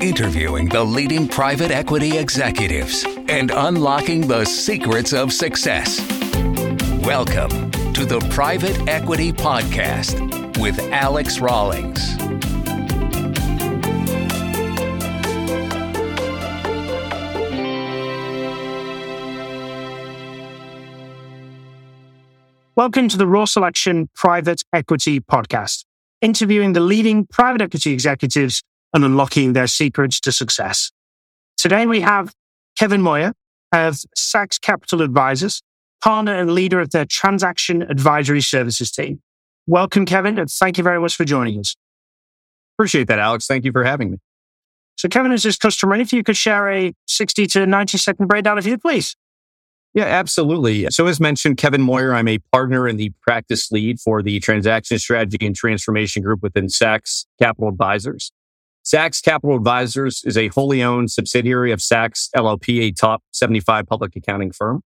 interviewing the leading private equity executives and unlocking the secrets of success. Welcome to the Private Equity Podcast with Alex Rawlings. Welcome to the Raw Selection Private Equity Podcast, interviewing the leading private equity executives and unlocking their secrets to success. Today we have Kevin Moyer of Sax Capital Advisors, partner and leader of their transaction advisory services team. Welcome, Kevin, and thank you very much for joining us. Appreciate that, Alex. Thank you for having me. So, Kevin, as is customary, if you could share a 60 to 90 second breakdown, if you please. Yeah, absolutely. So as mentioned, Kevin Moyer, I'm a partner and the practice lead for the transaction strategy and transformation group within Sax Capital Advisors. Sax Capital Advisors is a wholly owned subsidiary of Sax LLP, a top 75 public accounting firm.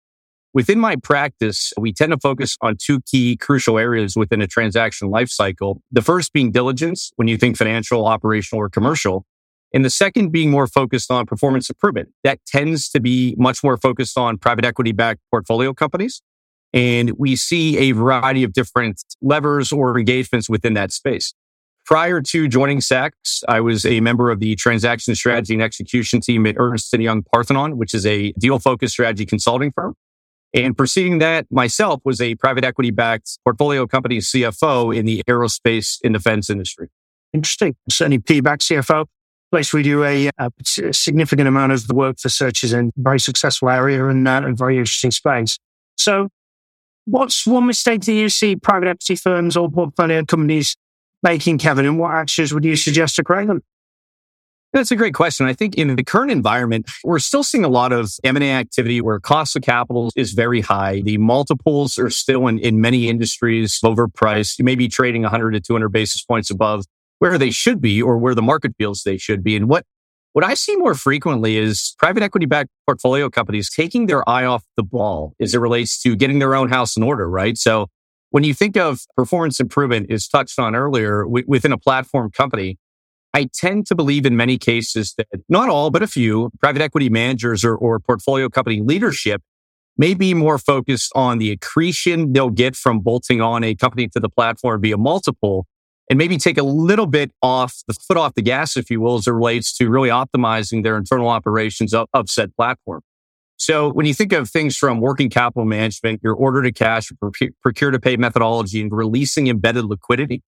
Within my practice, we tend to focus on two key crucial areas within a transaction lifecycle. The first being diligence, when you think financial, operational, or commercial. And the second being more focused on performance improvement. That tends to be much more focused on private equity backed portfolio companies. And we see a variety of different levers or engagements within that space. Prior to joining Sax, I was a member of the transaction strategy and execution team at Ernst & Young Parthenon, which is a deal focused strategy consulting firm. And preceding that, myself was a private equity backed portfolio company CFO in the aerospace and defense industry. Interesting. Certainly PE-backed CFO place we do a, a, significant amount of the work for searches in a very successful area and uh, a very interesting space. So, what's one mistake that you see private equity firms or portfolio companies making, Kevin, and what actions would you suggest to them? That's a great question. I think in the current environment, we're still seeing a lot of M&A activity where cost of capital is very high. The multiples are still in, in many industries overpriced. You may be trading 100 to 200 basis points above where they should be or where the market feels they should be. And what, what I see more frequently is private equity backed portfolio companies taking their eye off the ball as it relates to getting their own house in order, right? So when you think of performance improvement is touched on earlier w- within a platform company, I tend to believe in many cases that not all, but a few private equity managers or, or portfolio company leadership may be more focused on the accretion they'll get from bolting on a company to the platform via multiple and maybe take a little bit off the foot off the gas, if you will, as it relates to really optimizing their internal operations of, of said platform. So when you think of things from working capital management, your order to cash, procure to pay methodology and releasing embedded liquidity,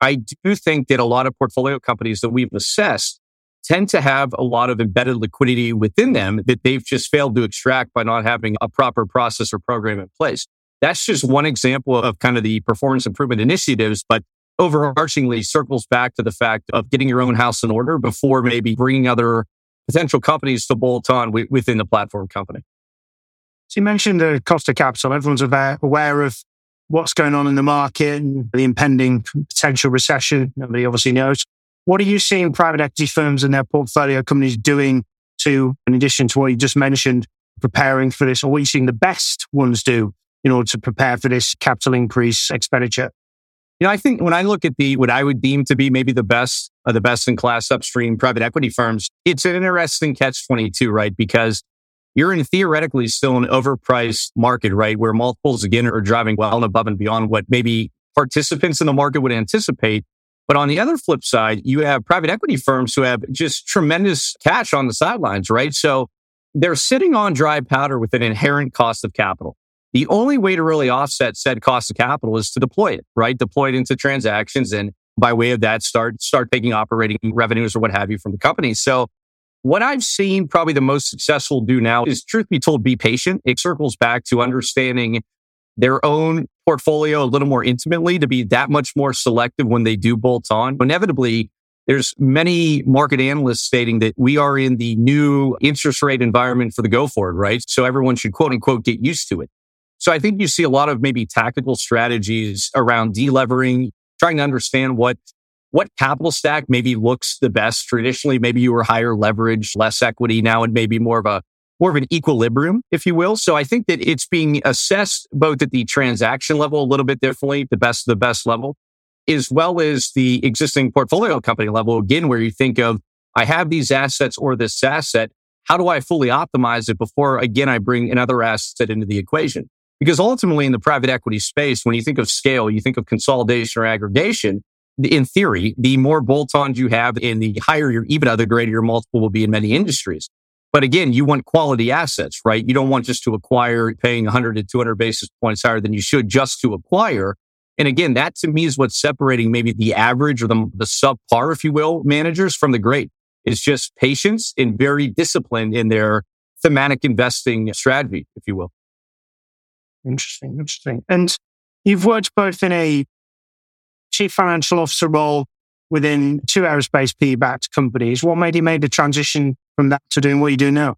I do think that a lot of portfolio companies that we've assessed tend to have a lot of embedded liquidity within them that they've just failed to extract by not having a proper process or program in place. That's just one example of kind of the performance improvement initiatives, but overarchingly circles back to the fact of getting your own house in order before maybe bringing other potential companies to bolt on w- within the platform company. So you mentioned the cost of capital. Everyone's aware of what's going on in the market and the impending potential recession. Nobody obviously knows. What are you seeing private equity firms and their portfolio companies doing to, in addition to what you just mentioned, preparing for this, or what are you seeing the best ones do in order to prepare for this capital increase expenditure? You know, I think when I look at the what I would deem to be maybe the best of the best in class upstream private equity firms, it's an interesting catch 22, right? Because you're in theoretically still an overpriced market, right? Where multiples again are driving well and above and beyond what maybe participants in the market would anticipate. But on the other flip side, you have private equity firms who have just tremendous cash on the sidelines, right? So they're sitting on dry powder with an inherent cost of capital. The only way to really offset said cost of capital is to deploy it, right? Deploy it into transactions and by way of that start, start taking operating revenues or what have you from the company. So what I've seen probably the most successful do now is truth be told, be patient. It circles back to understanding their own portfolio a little more intimately to be that much more selective when they do bolt on. Inevitably, there's many market analysts stating that we are in the new interest rate environment for the go forward, right? So everyone should quote unquote get used to it. So I think you see a lot of maybe tactical strategies around delevering, trying to understand what what capital stack maybe looks the best. Traditionally, maybe you were higher leverage, less equity. Now it may be more of a more of an equilibrium, if you will. So I think that it's being assessed both at the transaction level a little bit differently, the best the best level, as well as the existing portfolio company level. Again, where you think of I have these assets or this asset. How do I fully optimize it before again I bring another asset into the equation? Because ultimately in the private equity space, when you think of scale, you think of consolidation or aggregation. In theory, the more bolt-ons you have and the higher your EBITDA, the greater your multiple will be in many industries. But again, you want quality assets, right? You don't want just to acquire paying 100 to 200 basis points higher than you should just to acquire. And again, that to me is what's separating maybe the average or the, the subpar, if you will, managers from the great. It's just patience and very disciplined in their thematic investing strategy, if you will. Interesting, interesting. And you've worked both in a chief financial officer role within two aerospace PE backed companies. What made you make the transition from that to doing what you do now?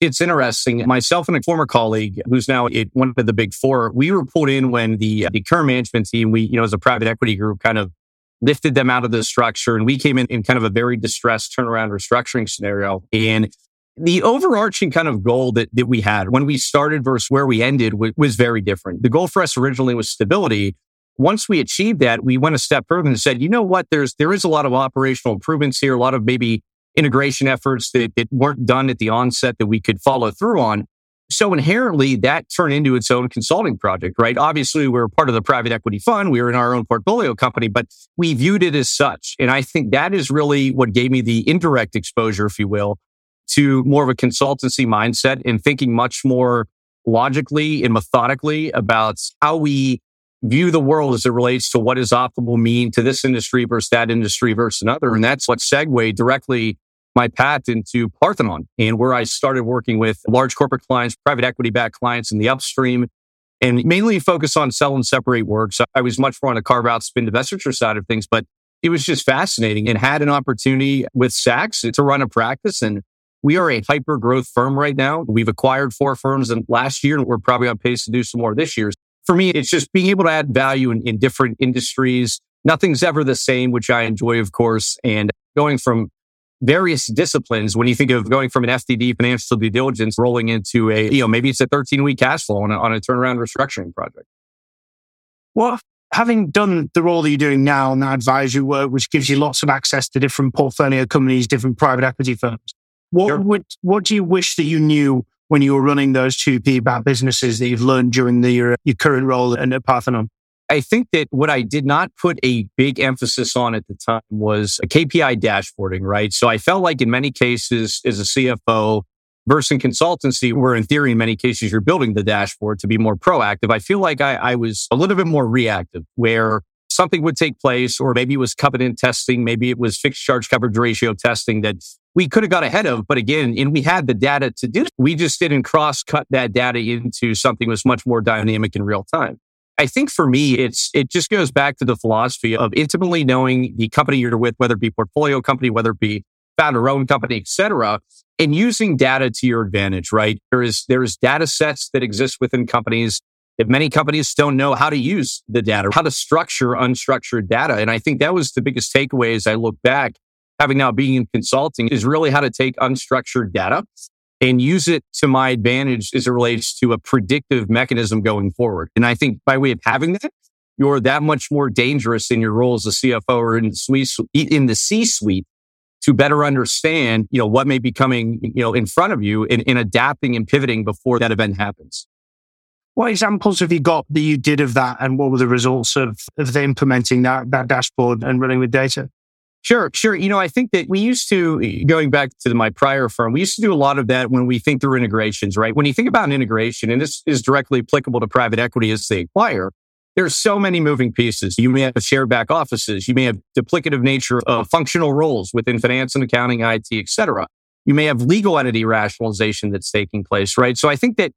It's interesting. Myself and a former colleague who's now at one of the big four, we were pulled in when the, the current management team, we, you know, as a private equity group kind of lifted them out of the structure and we came in in kind of a very distressed turnaround restructuring scenario. And the overarching kind of goal that, that we had when we started versus where we ended was, was very different. The goal for us originally was stability. Once we achieved that, we went a step further and said, you know what? There's, there is a lot of operational improvements here, a lot of maybe integration efforts that, that weren't done at the onset that we could follow through on. So inherently that turned into its own consulting project, right? Obviously we're part of the private equity fund. We were in our own portfolio company, but we viewed it as such. And I think that is really what gave me the indirect exposure, if you will, to more of a consultancy mindset and thinking much more logically and methodically about how we view the world as it relates to what does optimal mean to this industry versus that industry versus another. And that's what segued directly my path into Parthenon and where I started working with large corporate clients, private equity backed clients in the upstream and mainly focus on sell and separate work. So I was much more on the carve out spin divestiture side of things, but it was just fascinating and had an opportunity with Sax to run a practice and we are a hyper growth firm right now. We've acquired four firms in last year and we're probably on pace to do some more this year. For me, it's just being able to add value in, in different industries. Nothing's ever the same, which I enjoy, of course, and going from various disciplines. When you think of going from an FDD financial due diligence rolling into a, you know, maybe it's a 13 week cash flow on a, on a turnaround restructuring project. Well, having done the role that you're doing now and that advisory work, which gives you lots of access to different portfolio companies, different private equity firms, what sure. would what do you wish that you knew when you were running those two PE-backed businesses that you've learned during the, your, your current role at Parthenon? I think that what I did not put a big emphasis on at the time was a KPI dashboarding, right? So I felt like in many cases as a CFO versus in consultancy, where in theory, in many cases, you're building the dashboard to be more proactive. I feel like I, I was a little bit more reactive where something would take place, or maybe it was covenant testing, maybe it was fixed charge coverage ratio testing that we could have got ahead of. But again, and we had the data to do. We just didn't cross cut that data into something that was much more dynamic in real time. I think for me, it's, it just goes back to the philosophy of intimately knowing the company you're with, whether it be portfolio company, whether it be founder owned company, et cetera, and using data to your advantage, right? There is, there is data sets that exist within companies that many companies don't know how to use the data, how to structure unstructured data. And I think that was the biggest takeaway as I look back having now being in consulting is really how to take unstructured data and use it to my advantage as it relates to a predictive mechanism going forward. And I think by way of having that, you're that much more dangerous in your role as a CFO or in the in the C suite to better understand, you know, what may be coming, you know, in front of you and, in adapting and pivoting before that event happens. What examples have you got that you did of that and what were the results of, of the implementing that, that dashboard and running with data? Sure, sure. You know, I think that we used to, going back to my prior firm, we used to do a lot of that when we think through integrations, right? When you think about an integration, and this is directly applicable to private equity as they acquire, there's so many moving pieces. You may have shared back offices. You may have duplicative nature of functional roles within finance and accounting, IT, et cetera. You may have legal entity rationalization that's taking place, right? So I think that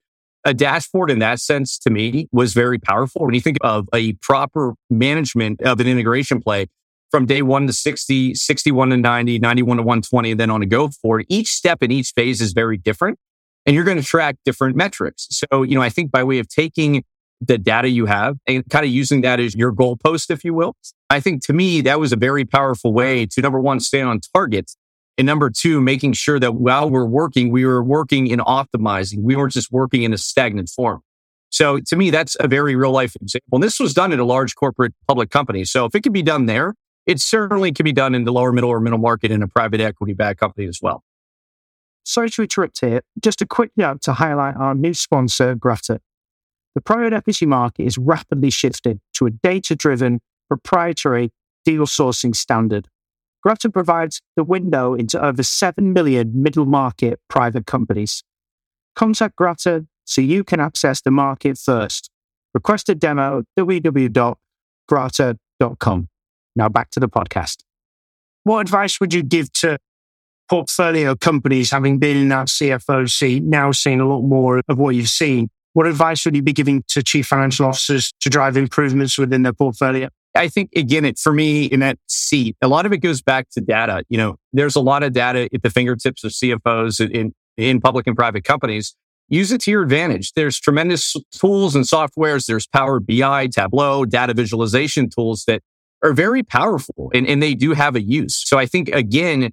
a dashboard in that sense to me was very powerful. When you think of a proper management of an integration play, from day one to 60, 61 to 90, 91 to 120, and then on a go forward. Each step in each phase is very different and you're going to track different metrics. So, you know, I think by way of taking the data you have and kind of using that as your goalpost, if you will, I think to me, that was a very powerful way to number one, stay on target. And number two, making sure that while we're working, we were working in optimizing. We weren't just working in a stagnant form. So to me, that's a very real life example. And this was done at a large corporate public company. So if it can be done there, it certainly can be done in the lower middle or middle market in a private equity backed company as well. Sorry to interrupt here. Just a quick note to highlight our new sponsor, Grata. The private equity market is rapidly shifting to a data driven, proprietary deal sourcing standard. Grata provides the window into over 7 million middle market private companies. Contact Grata so you can access the market first. Request a demo at www.grata.com. Now back to the podcast. What advice would you give to portfolio companies having been in that CFO seat, now seeing a lot more of what you've seen? What advice would you be giving to chief financial officers to drive improvements within their portfolio? I think again, it for me in that seat, a lot of it goes back to data. You know, there's a lot of data at the fingertips of CFOs in, in public and private companies use it to your advantage. There's tremendous tools and softwares. There's Power BI, Tableau, data visualization tools that are very powerful and, and they do have a use. So I think again,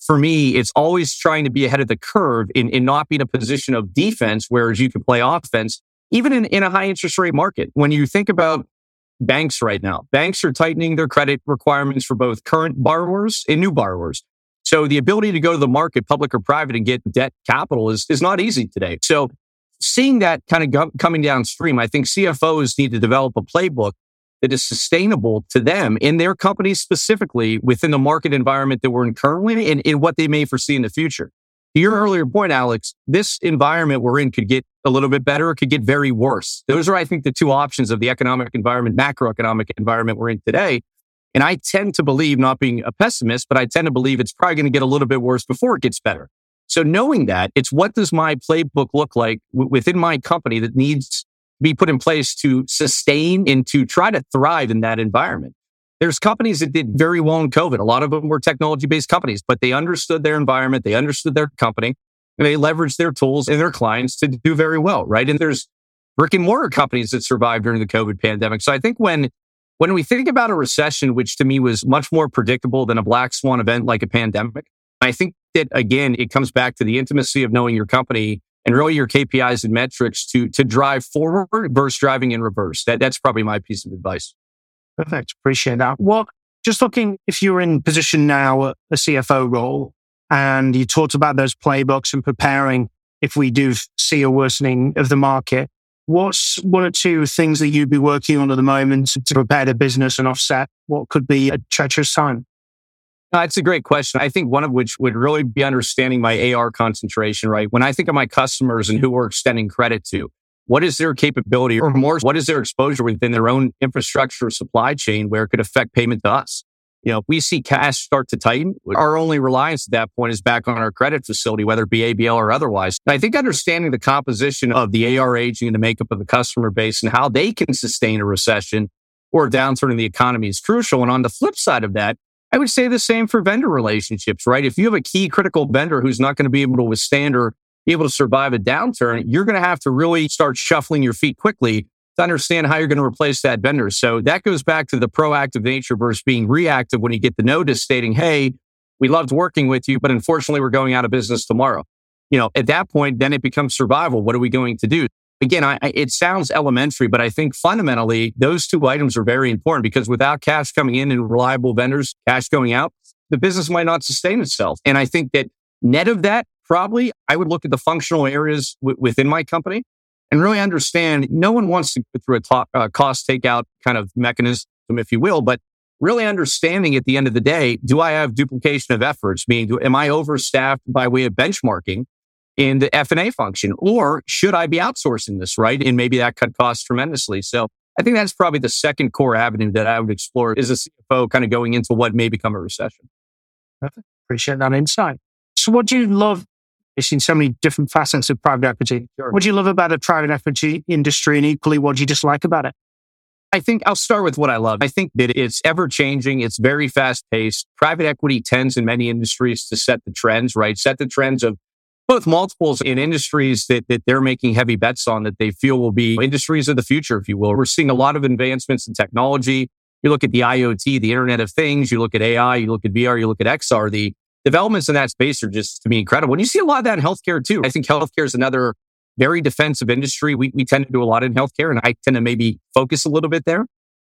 for me, it's always trying to be ahead of the curve in, in not being a position of defense, whereas you can play offense, even in, in a high interest rate market. When you think about banks right now, banks are tightening their credit requirements for both current borrowers and new borrowers. So the ability to go to the market, public or private, and get debt capital is, is not easy today. So seeing that kind of go- coming downstream, I think CFOs need to develop a playbook that is sustainable to them in their companies specifically within the market environment that we're in currently and in what they may foresee in the future. To your earlier point, Alex, this environment we're in could get a little bit better. It could get very worse. Those are, I think, the two options of the economic environment, macroeconomic environment we're in today. And I tend to believe, not being a pessimist, but I tend to believe it's probably going to get a little bit worse before it gets better. So knowing that, it's what does my playbook look like w- within my company that needs be put in place to sustain and to try to thrive in that environment. There's companies that did very well in COVID. A lot of them were technology based companies, but they understood their environment. They understood their company and they leveraged their tools and their clients to do very well. Right. And there's brick and mortar companies that survived during the COVID pandemic. So I think when when we think about a recession, which to me was much more predictable than a black swan event like a pandemic, I think that again, it comes back to the intimacy of knowing your company and really your KPIs and metrics to, to drive forward versus driving in reverse. That, that's probably my piece of advice. Perfect. Appreciate that. Well, just looking, if you're in position now, a CFO role, and you talked about those playbooks and preparing if we do see a worsening of the market, What's one or two things that you'd be working on at the moment to prepare the business and offset what could be a treacherous time? That's a great question. I think one of which would really be understanding my AR concentration, right? When I think of my customers and who we're extending credit to, what is their capability or more, what is their exposure within their own infrastructure supply chain where it could affect payment to us? You know, if we see cash start to tighten, our only reliance at that point is back on our credit facility, whether it be ABL or otherwise. I think understanding the composition of the AR aging and the makeup of the customer base and how they can sustain a recession or a downturn in the economy is crucial. And on the flip side of that, I would say the same for vendor relationships, right? If you have a key critical vendor who's not going to be able to withstand or be able to survive a downturn, you're going to have to really start shuffling your feet quickly to understand how you're going to replace that vendor. So that goes back to the proactive nature versus being reactive when you get the notice stating, Hey, we loved working with you, but unfortunately we're going out of business tomorrow. You know, at that point, then it becomes survival. What are we going to do? Again, I, it sounds elementary, but I think fundamentally those two items are very important because without cash coming in and reliable vendors, cash going out, the business might not sustain itself. And I think that net of that, probably I would look at the functional areas w- within my company and really understand no one wants to go through a to- uh, cost takeout kind of mechanism, if you will, but really understanding at the end of the day, do I have duplication of efforts? Meaning, do, am I overstaffed by way of benchmarking in the F&A function? Or should I be outsourcing this, right? And maybe that cut costs tremendously. So I think that's probably the second core avenue that I would explore is a CFO kind of going into what may become a recession. Perfect. Appreciate that insight. So what do you love You've seen so many different facets of private equity. Sure. What do you love about the private equity industry and equally what do you dislike about it? I think I'll start with what I love. I think that it's ever changing. It's very fast paced. Private equity tends in many industries to set the trends, right? Set the trends of both multiples in industries that, that they're making heavy bets on that they feel will be industries of the future, if you will. We're seeing a lot of advancements in technology. You look at the IoT, the Internet of Things, you look at AI, you look at VR, you look at XR, the developments in that space are just to me incredible. And you see a lot of that in healthcare too. I think healthcare is another very defensive industry. We, we tend to do a lot in healthcare and I tend to maybe focus a little bit there.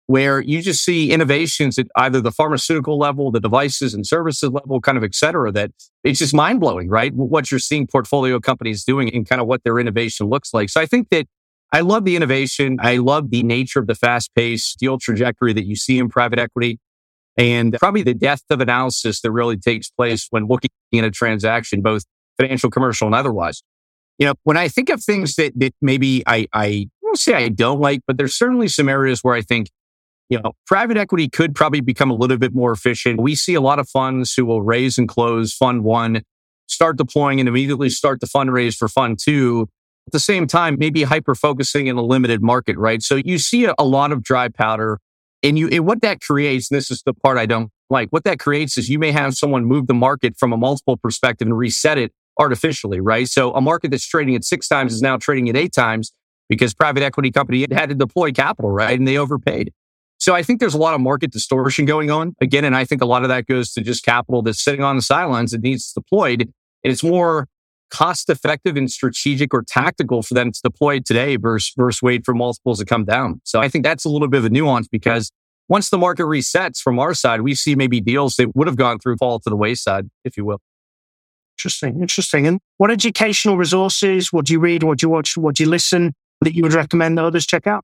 Where you just see innovations at either the pharmaceutical level, the devices and services level, kind of et cetera, that it's just mind blowing, right? What you're seeing portfolio companies doing and kind of what their innovation looks like. So I think that I love the innovation. I love the nature of the fast paced deal trajectory that you see in private equity and probably the depth of analysis that really takes place when looking at a transaction, both financial, commercial, and otherwise. You know, when I think of things that, that maybe I, I say I don't like, but there's certainly some areas where I think you know, private equity could probably become a little bit more efficient. We see a lot of funds who will raise and close fund one, start deploying and immediately start the fundraise for fund two. At the same time, maybe hyper focusing in a limited market, right? So you see a, a lot of dry powder and you, and what that creates, this is the part I don't like, what that creates is you may have someone move the market from a multiple perspective and reset it artificially, right? So a market that's trading at six times is now trading at eight times because private equity company had to deploy capital, right? And they overpaid. So I think there's a lot of market distortion going on again. And I think a lot of that goes to just capital that's sitting on the sidelines that needs deployed. And it's more cost effective and strategic or tactical for them to deploy today versus, versus wait for multiples to come down. So I think that's a little bit of a nuance because once the market resets from our side, we see maybe deals that would have gone through fall to the wayside, if you will. Interesting. Interesting. And what educational resources, what do you read, what do you watch, what do you listen that you would recommend that others check out?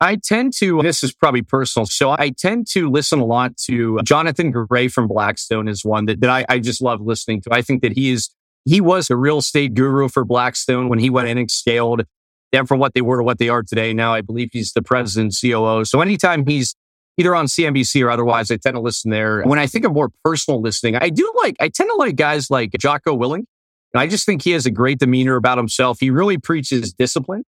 I tend to, this is probably personal. So I tend to listen a lot to uh, Jonathan Gray from Blackstone is one that, that I, I just love listening to. I think that he is, he was a real estate guru for Blackstone when he went in and scaled them from what they were to what they are today. Now I believe he's the president, COO. So anytime he's either on CNBC or otherwise, I tend to listen there. When I think of more personal listening, I do like, I tend to like guys like Jocko Willink. I just think he has a great demeanor about himself. He really preaches discipline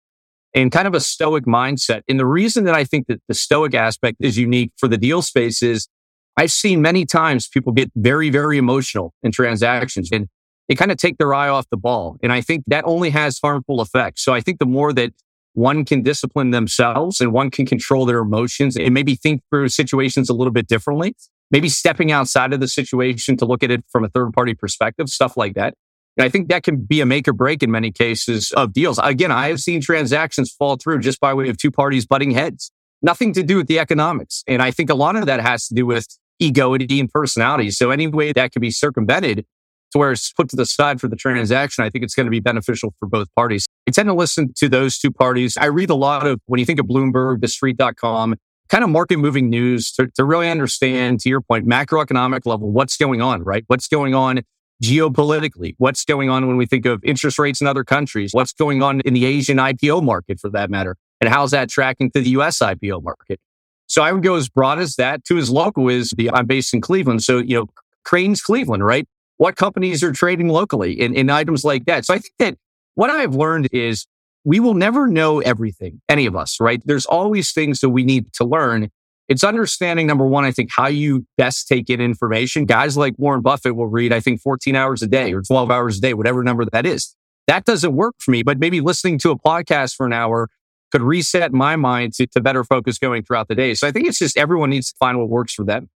and kind of a stoic mindset. And the reason that I think that the stoic aspect is unique for the deal space is I've seen many times people get very, very emotional in transactions and they kind of take their eye off the ball. And I think that only has harmful effects. So I think the more that one can discipline themselves and one can control their emotions and maybe think through situations a little bit differently, maybe stepping outside of the situation to look at it from a third party perspective, stuff like that. And I think that can be a make or break in many cases of deals. Again, I have seen transactions fall through just by way of two parties butting heads. Nothing to do with the economics. And I think a lot of that has to do with ego and personality. So any way that can be circumvented to where it's put to the side for the transaction, I think it's going to be beneficial for both parties. I tend to listen to those two parties. I read a lot of, when you think of Bloomberg, thestreet.com, kind of market moving news to, to really understand, to your point, macroeconomic level, what's going on, right? What's going on geopolitically, what's going on when we think of interest rates in other countries, what's going on in the Asian IPO market for that matter, and how's that tracking to the US IPO market. So I would go as broad as that to as local as the, I'm based in Cleveland. So, you know, Crain's Cleveland, right? What companies are trading locally in, in items like that? So I think that what I've learned is we will never know everything, any of us, right? There's always things that we need to learn. It's understanding number one, I think how you best take in information. Guys like Warren Buffett will read, I think 14 hours a day or 12 hours a day, whatever number that is. That doesn't work for me, but maybe listening to a podcast for an hour could reset my mind to, to better focus going throughout the day. So I think it's just everyone needs to find what works for them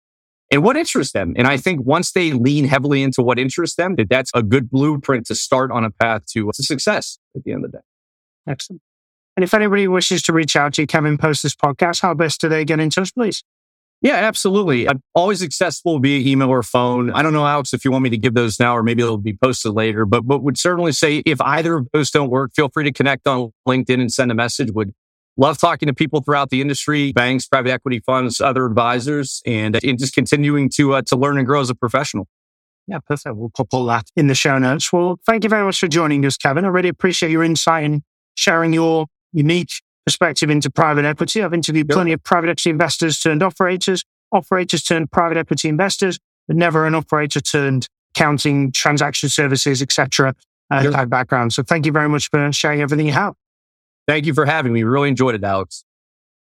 and what interests them. And I think once they lean heavily into what interests them, that that's a good blueprint to start on a path to, uh, to success at the end of the day. Excellent. And if anybody wishes to reach out to you, Kevin, post this podcast, how best do they get in touch, please? Yeah, absolutely. I'm always accessible via email or phone. I don't know, Alex, if you want me to give those now or maybe it'll be posted later, but, but would certainly say if either of those don't work, feel free to connect on LinkedIn and send a message. Would love talking to people throughout the industry, banks, private equity funds, other advisors, and, and just continuing to, uh, to learn and grow as a professional. Yeah, perfect. We'll put all that in the show notes. Well, thank you very much for joining us, Kevin. I really appreciate your insight and sharing your unique perspective into private equity. I've interviewed yep. plenty of private equity investors turned operators, operators turned private equity investors, but never an operator turned accounting, transaction services, etc. Uh, yep. background. So thank you very much for sharing everything you have. Thank you for having me. Really enjoyed it, Alex.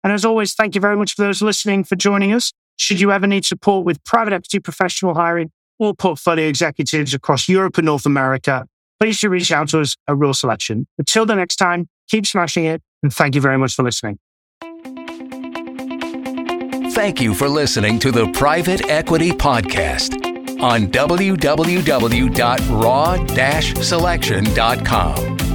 And as always, thank you very much for those listening for joining us. Should you ever need support with private equity professional hiring or portfolio executives across Europe and North America, please do reach out to us at Raw Selection. Until the next time, keep smashing it. And thank you very much for listening. Thank you for listening to the Private Equity Podcast on www.raw-selection.com.